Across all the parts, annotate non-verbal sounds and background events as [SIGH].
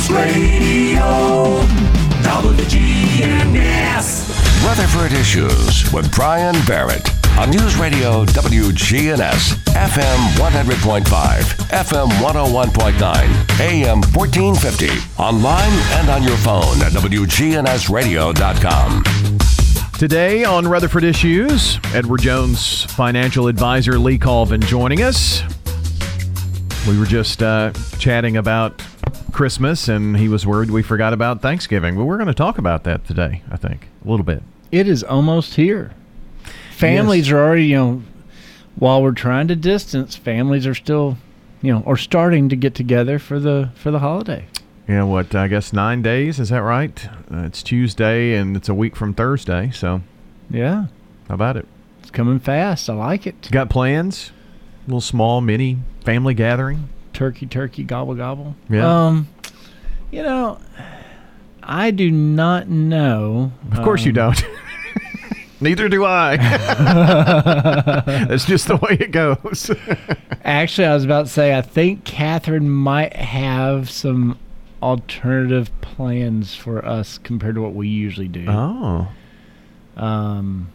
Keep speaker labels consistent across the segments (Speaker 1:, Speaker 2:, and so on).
Speaker 1: News Radio WGNS.
Speaker 2: Rutherford Issues with Brian Barrett on News Radio WGNS, FM 100.5, FM 101.9, AM 1450, online and on your phone at WGNSradio.com.
Speaker 3: Today on Rutherford Issues, Edward Jones financial advisor Lee Colvin joining us. We were just uh, chatting about Christmas, and he was worried we forgot about Thanksgiving. But we're going to talk about that today, I think, a little bit.
Speaker 4: It is almost here. Families
Speaker 3: Yes.
Speaker 4: are already, you know, while we're trying to distance, families are still, you know, or starting to get together for the for the holiday.
Speaker 3: Yeah, what, I guess nine days, is that right? Uh, it's Tuesday, and it's a week from Thursday, so
Speaker 4: Yeah,
Speaker 3: how about it?
Speaker 4: it's coming fast. I like it.
Speaker 3: Got plans? A little small, mini family gathering?
Speaker 4: Turkey, turkey, gobble, gobble.
Speaker 3: Yeah.
Speaker 4: Um, you know, I do not know.
Speaker 3: Of course you
Speaker 4: um,
Speaker 3: don't. [LAUGHS] Neither do I. [LAUGHS] That's just the way it goes. [LAUGHS]
Speaker 4: Actually, I was about to say, I think Catherine might have some alternative plans for us compared to what we usually do.
Speaker 3: oh.
Speaker 4: Um,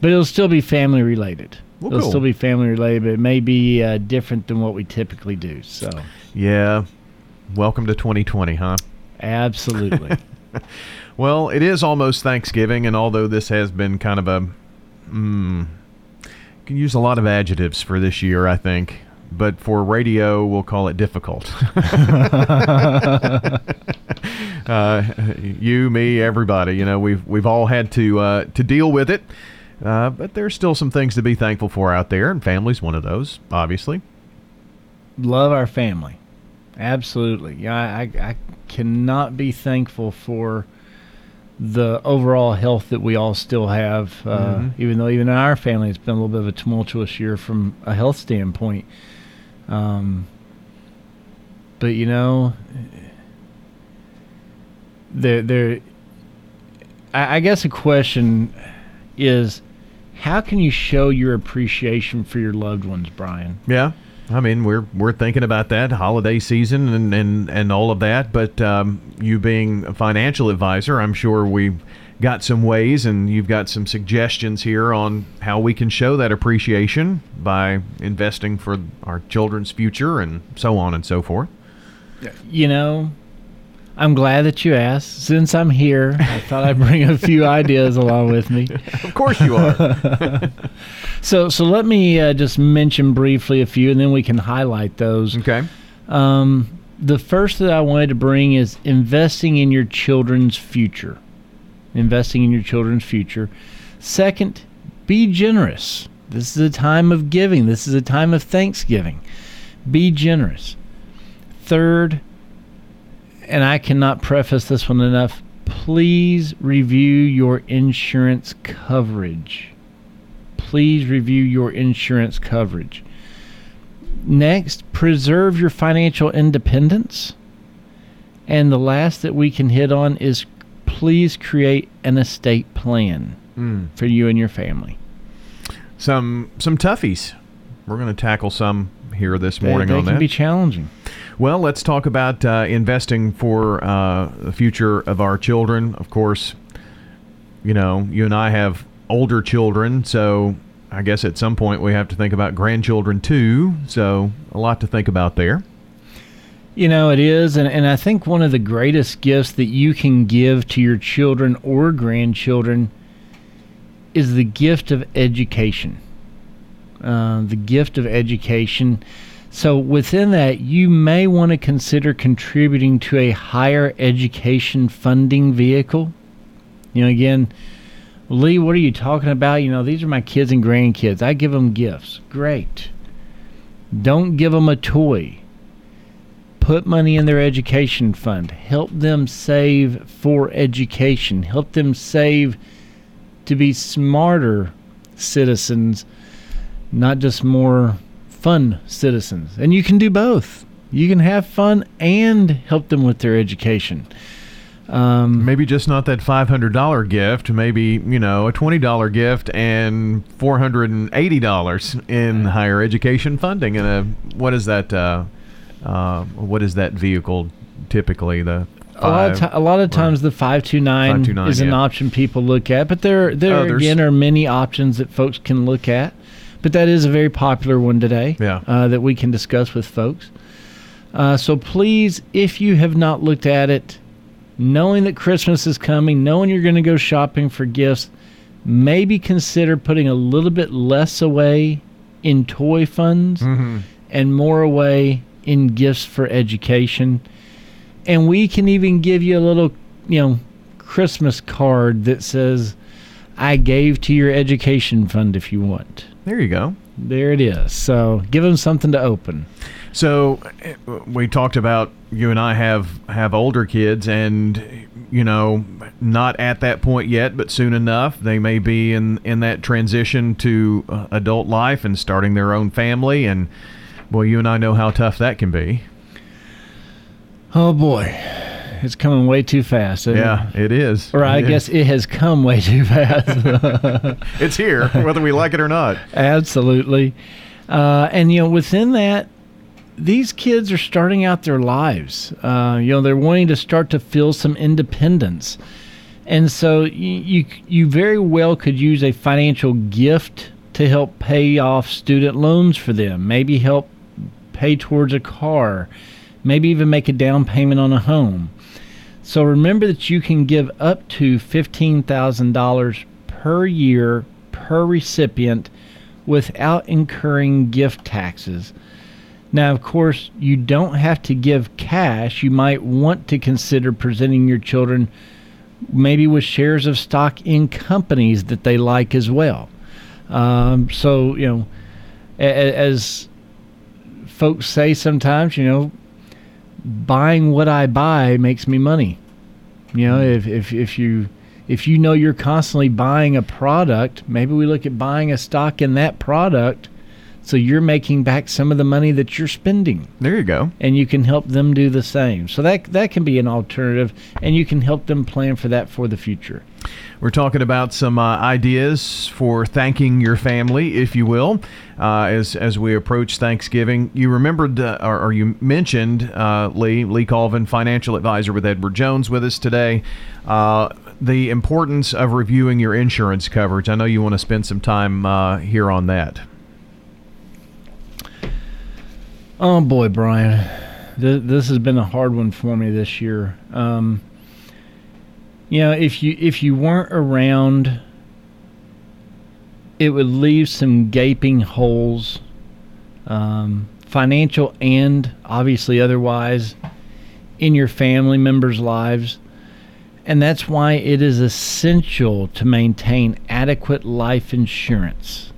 Speaker 4: but it'll still be family related.
Speaker 3: Well,
Speaker 4: it'll
Speaker 3: cool.
Speaker 4: still be family related, but it may be uh, different than what we typically do. So,
Speaker 3: Yeah. Welcome to 2020, huh?
Speaker 4: absolutely. [LAUGHS]
Speaker 3: Well, it is almost Thanksgiving, and although this has been kind of a. Mm, can use a lot of adjectives for this year, I think. But for radio, we'll call it difficult. [LAUGHS] [LAUGHS] uh, you, me, everybody. You know, we've we've all had to uh, to deal with it. Uh, but there's still some things to be thankful for out there, and family's one of those, obviously.
Speaker 4: Love our family. Absolutely. Yeah, I, I, cannot be thankful for the overall health that we all still have. Uh,
Speaker 3: Mhm.
Speaker 4: Even though even in our family, it's been a little bit of a tumultuous year from a health standpoint. Um, but you know, there, there. I, I guess a question is, how can you show your appreciation for your loved ones, Brian?
Speaker 3: Yeah, I mean we're we're thinking about that holiday season and and, and all of that. But um, you being a financial advisor, I'm sure we've got some ways, and you've got some suggestions here on how we can show that appreciation by investing for our children's future and so on and so forth.
Speaker 4: You know, I'm glad that you asked. Since I'm here, I thought I'd bring a few [LAUGHS] ideas along with me.
Speaker 3: Of course you are. [LAUGHS]
Speaker 4: So, so let me uh, just mention briefly a few, and then we can highlight those.
Speaker 3: okay.
Speaker 4: Um, the first that I wanted to bring is investing in your children's future. Investing in your children's future. Second, be generous. This is a time of giving. This is a time of thanksgiving. Be generous. Third, and I cannot preface this one enough, please review your insurance coverage. Please review your insurance coverage. Next, preserve your financial independence. And the last that we can hit on is please create an estate plan
Speaker 3: Mm.
Speaker 4: for you and your family.
Speaker 3: Some some toughies. We're going to tackle some here this
Speaker 4: They-
Speaker 3: morning
Speaker 4: they,
Speaker 3: on
Speaker 4: can
Speaker 3: that.
Speaker 4: be challenging.
Speaker 3: Well, let's talk about uh, investing for uh, the future of our children. Of course, you know, you and I have older children, so I guess at some point we have to think about grandchildren too. So, a lot to think about there.
Speaker 4: You know, it is. And, and I think one of the greatest gifts that you can give to your children or grandchildren is the gift of education. Uh, the gift of education. So, within that, you may want to consider contributing to a higher education funding vehicle. You know, again, Lee, what are you talking about? You know, these are my kids and grandkids. I give them gifts. Great. Don't give them a toy put money in their education fund help them save for education help them save to be smarter citizens not just more fun citizens and you can do both you can have fun and help them with their education um,
Speaker 3: Maybe just not that five hundred dollar gift. Maybe you know a twenty dollar gift and four hundred and eighty dollars in higher education funding. And a what is that? Uh, Uh, what is that vehicle typically? The
Speaker 4: A lot, of
Speaker 3: five-
Speaker 4: lot of times the 529,
Speaker 3: 529,
Speaker 4: is an
Speaker 3: yeah.
Speaker 4: option people look at, but there there
Speaker 3: Others.
Speaker 4: again are many options that folks can look at. But that is a very popular one today
Speaker 3: Yeah.
Speaker 4: uh, that we can discuss with folks. Uh, so please, if you have not looked at it, knowing that Christmas is coming, knowing you're going to go shopping for gifts, maybe consider putting a little bit less away in toy funds
Speaker 3: Mhm.
Speaker 4: and more away in gifts for education. And we can even give you a little, you know, Christmas card that says, I gave to your education fund if you want.
Speaker 3: There you go.
Speaker 4: There it is. So give them something to open.
Speaker 3: So we talked about you and I have have older kids, and you know, not at that point yet, but soon enough, they may be in in that transition to uh, adult life and starting their own family. And boy, you and I know how tough that can be.
Speaker 4: Oh boy, it's coming way too fast. isn't it?
Speaker 3: Yeah, it is.
Speaker 4: Or I
Speaker 3: It is.
Speaker 4: guess it has come way too fast. [LAUGHS]
Speaker 3: it's here, whether we like it or not.
Speaker 4: Absolutely. Uh, and, you know, within that, these kids are starting out their lives. Uh, you know, they're wanting to start to feel some independence. And so you, you, you very well could use a financial gift to help pay off student loans for them, maybe help pay towards a car, maybe even make a down payment on a home. So remember that you can give up to $15,000 per year per recipient without incurring gift taxes. Now, of course, you don't have to give cash. You might want to consider presenting your children maybe with shares of stock in companies that they like as well. Um, so, you know, as folks say sometimes, you know, buying what I buy makes me money. You know, if, if, if you if you know you're constantly buying a product, maybe we look at buying a stock in that product so you're making back some of the money that you're spending
Speaker 3: There you go.
Speaker 4: and you can help them do the same. So that that can be an alternative and you can help them plan for that for the future.
Speaker 3: We're talking about some uh, ideas for thanking your family, if you will, uh, as as we approach Thanksgiving. You remembered, uh, or, or you mentioned uh, Lee Lee Colvin, financial advisor with Edward Jones, with us today. Uh, the importance of reviewing your insurance coverage. I know you want to spend some time uh, here on that.
Speaker 4: Oh boy, Brian, this, this has been a hard one for me this year. Um, you know, if you if you weren't around, it would leave some gaping holes, um, financial and obviously otherwise, in your family members' lives. And that's why it is essential to maintain adequate life insurance.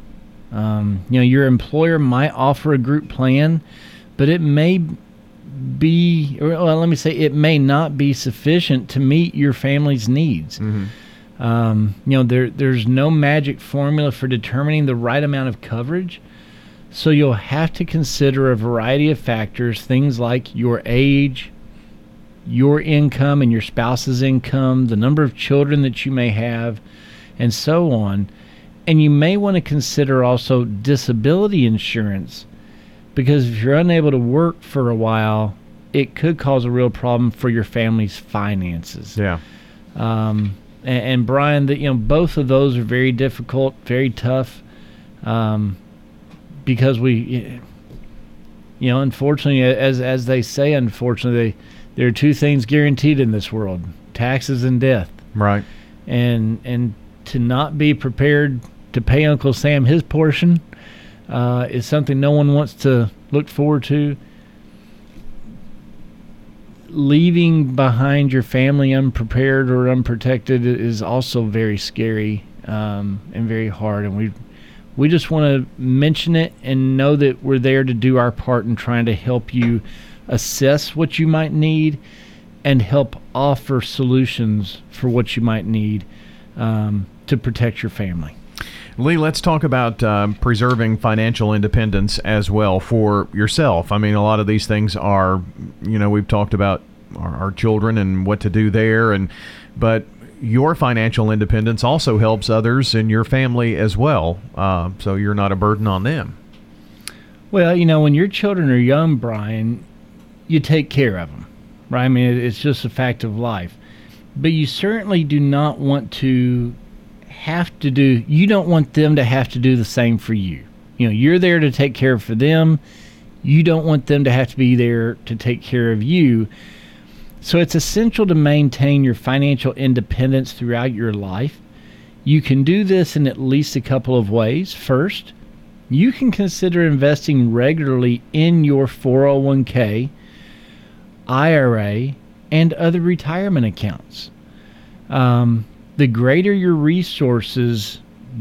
Speaker 4: Um, you know, your employer might offer a group plan, but it may be, or, well, let me say, it may not be sufficient to meet your family's needs. Um, you know, there there's no magic formula for determining the right amount of coverage. So you'll have to consider a variety of factors, things like your age, your income and your spouse's income, the number of children that you may have, and so on. And you may want to consider also disability insurance because if you're unable to work for a while, it could cause a real problem for your family's finances.
Speaker 3: Yeah.
Speaker 4: Um, and, and Brian, that you know, both of those are very difficult, very tough, um, because we, you know, unfortunately, as as they say, unfortunately, there are two things guaranteed in this world: taxes and death.
Speaker 3: Right.
Speaker 4: And and to not be prepared to pay Uncle Sam his portion uh, is something no one wants to look forward to. Leaving behind your family unprepared or unprotected is also very scary um, and very hard. And we we just want to mention it and know that we're there to do our part in trying to help you assess what you might need and help offer solutions for what you might need um, to protect your family.
Speaker 3: Lee, let's talk about um, preserving financial independence as well for yourself. I mean, a lot of these things are, you know, we've talked about our, our children and what to do there, and but your financial independence also helps others in your family as well. Uh, so you're not a burden on them.
Speaker 4: Well, you know, when your children are young, Brian, you take care of them, right? I mean, it's just a fact of life. But you certainly do not want to have to do, you don't want them to have to do the same for you. You know, you're there to take care for them. You don't want them to have to be there to take care of you. So it's essential to maintain your financial independence throughout your life. You can do this in at least a couple of ways. First, you can consider investing regularly in your 401k, IRA, and other retirement accounts. Um, the greater your resources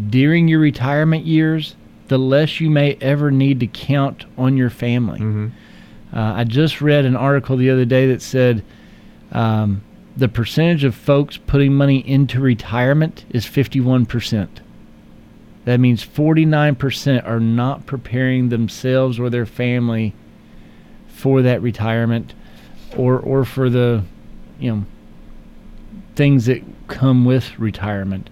Speaker 4: during your retirement years, the less you may ever need to count on your family.
Speaker 3: Mm-hmm.
Speaker 4: Uh, I just read an article the other day that said um, the percentage of folks putting money into retirement is 51%. That means 49% are not preparing themselves or their family for that retirement or, or for the, you know, things that come with retirement.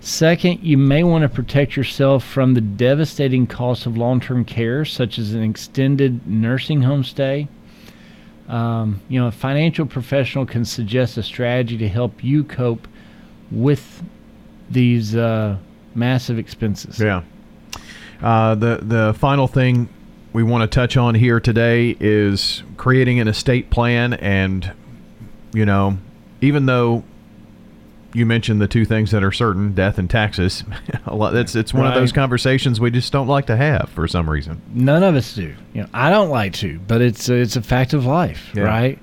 Speaker 4: Second, you may want to protect yourself from the devastating costs of long term care, such as an extended nursing home stay. Um, you know, a financial professional can suggest a strategy to help you cope with these uh, massive expenses.
Speaker 3: Yeah. Uh, the the final thing we want to touch on here today is creating an estate plan, and you know, even though you mentioned the two things that are certain, death and taxes, [LAUGHS] a lot that's it's one of those conversations we just don't like to have for some reason.
Speaker 4: None of us do. You know, I don't like to, but it's it's a fact of life,
Speaker 3: Yeah.
Speaker 4: right?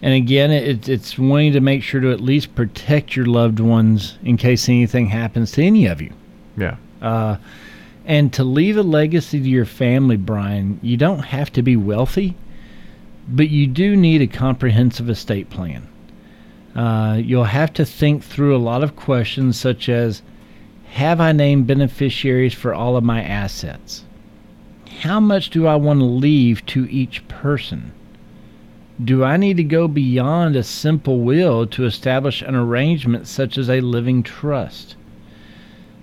Speaker 4: And again, it, it's wanting to make sure to at least protect your loved ones in case anything happens to any of you.
Speaker 3: Yeah.
Speaker 4: Uh, and to leave a legacy to your family, Brian, you don't have to be wealthy, but you do need a comprehensive estate plan. Uh, you'll have to think through a lot of questions such as Have I named beneficiaries for all of my assets? How much do I want to leave to each person? Do I need to go beyond a simple will to establish an arrangement such as a living trust?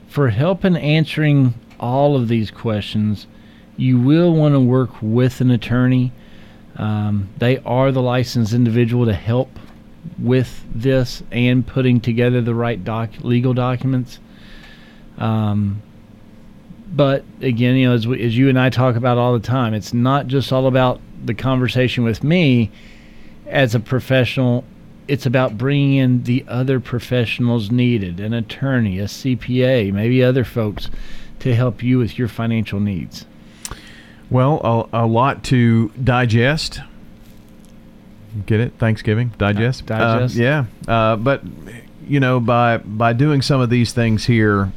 Speaker 4: For help in answering all of these questions, you will want to work with an attorney. Um, they are the licensed individual to help with this and putting together the right doc- legal documents. Um, but again, you know, as, we, as you and I talk about all the time, it's not just all about the conversation with me as a professional. It's about bringing in the other professionals needed an attorney, a CPA, maybe other folks to help you with your financial needs.
Speaker 3: Well, a, a lot to digest. Get it? Thanksgiving digest.
Speaker 4: Di- digest.
Speaker 3: Uh, yeah, uh, but you know, by by doing some of these things here,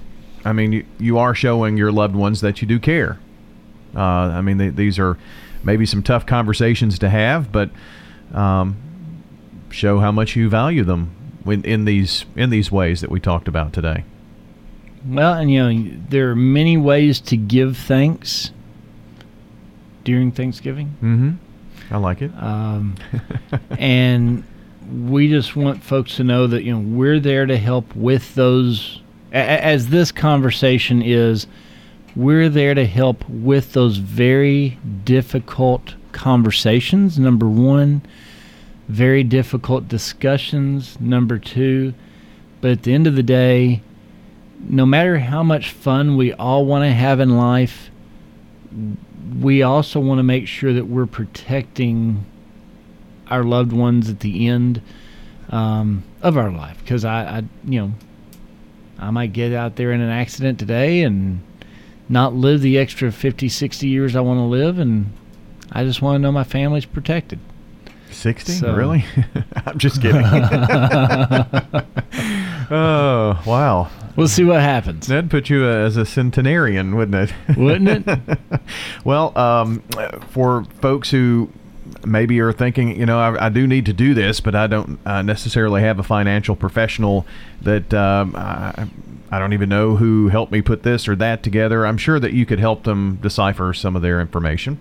Speaker 3: I mean, you, you are showing your loved ones that you do care. Uh, I mean, they, these are maybe some tough conversations to have, but um, show how much you value them in, in these in these ways that we talked about today.
Speaker 4: Well, and you know, there are many ways to give thanks during Thanksgiving.
Speaker 3: Mm-hmm. I like it.
Speaker 4: Um, [LAUGHS] and we just want folks to know that you know we're there to help with those a- as this conversation is we're there to help with those very difficult conversations number 1 very difficult discussions number 2 but at the end of the day no matter how much fun we all want to have in life we also want to make sure that we're protecting our loved ones at the end um, of our life. Because I, I, you know, I might get out there in an accident today and not live the extra 50, 60 years I want to live. And I just want to know my family's protected.
Speaker 3: 60?
Speaker 4: So-
Speaker 3: Really? [LAUGHS] I'm just kidding. [LAUGHS] [LAUGHS] oh, wow.
Speaker 4: We'll see what happens.
Speaker 3: That'd put you as a centenarian, wouldn't it?
Speaker 4: Wouldn't it? [LAUGHS]
Speaker 3: well, um, for folks who maybe are thinking, you know, I, I do need to do this, but I don't uh, necessarily have a financial professional that um, I, I don't even know who helped me put this or that together. I'm sure that you could help them decipher some of their information.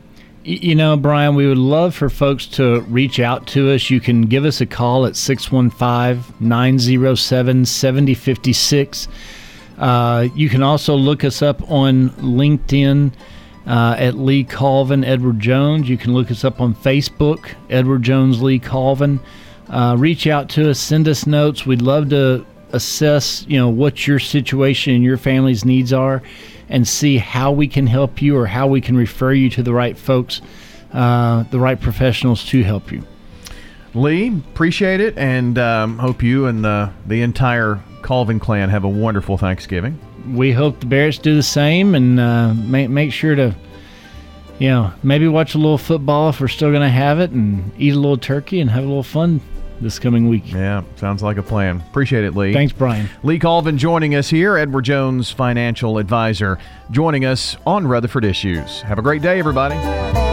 Speaker 4: You know, Brian, we would love for folks to reach out to us. You can give us a call at 615 907 7056. Uh, You can also look us up on LinkedIn. uh, at Lee Colvin Edward Jones. You can look us up on Facebook, Edward Jones Lee Colvin. Uh, reach out to us, send us notes. We'd love to assess, you know, what your situation and your family's needs are, and see how we can help you or how we can refer you to the right folks, uh, the right professionals to help you.
Speaker 3: Lee, appreciate it, and um, hope you and the the entire Colvin clan have a wonderful Thanksgiving.
Speaker 4: We hope the Barretts do the same, and uh, make make sure to, you know, maybe watch a little football if we're still going to have it, and eat a little turkey and have a little fun this coming week.
Speaker 3: Yeah, sounds like a plan. Appreciate it, Lee.
Speaker 4: Thanks, Brian.
Speaker 3: Lee Colvin joining us here, Edward Jones, financial advisor, joining us on Rutherford Issues. Have a great day, everybody.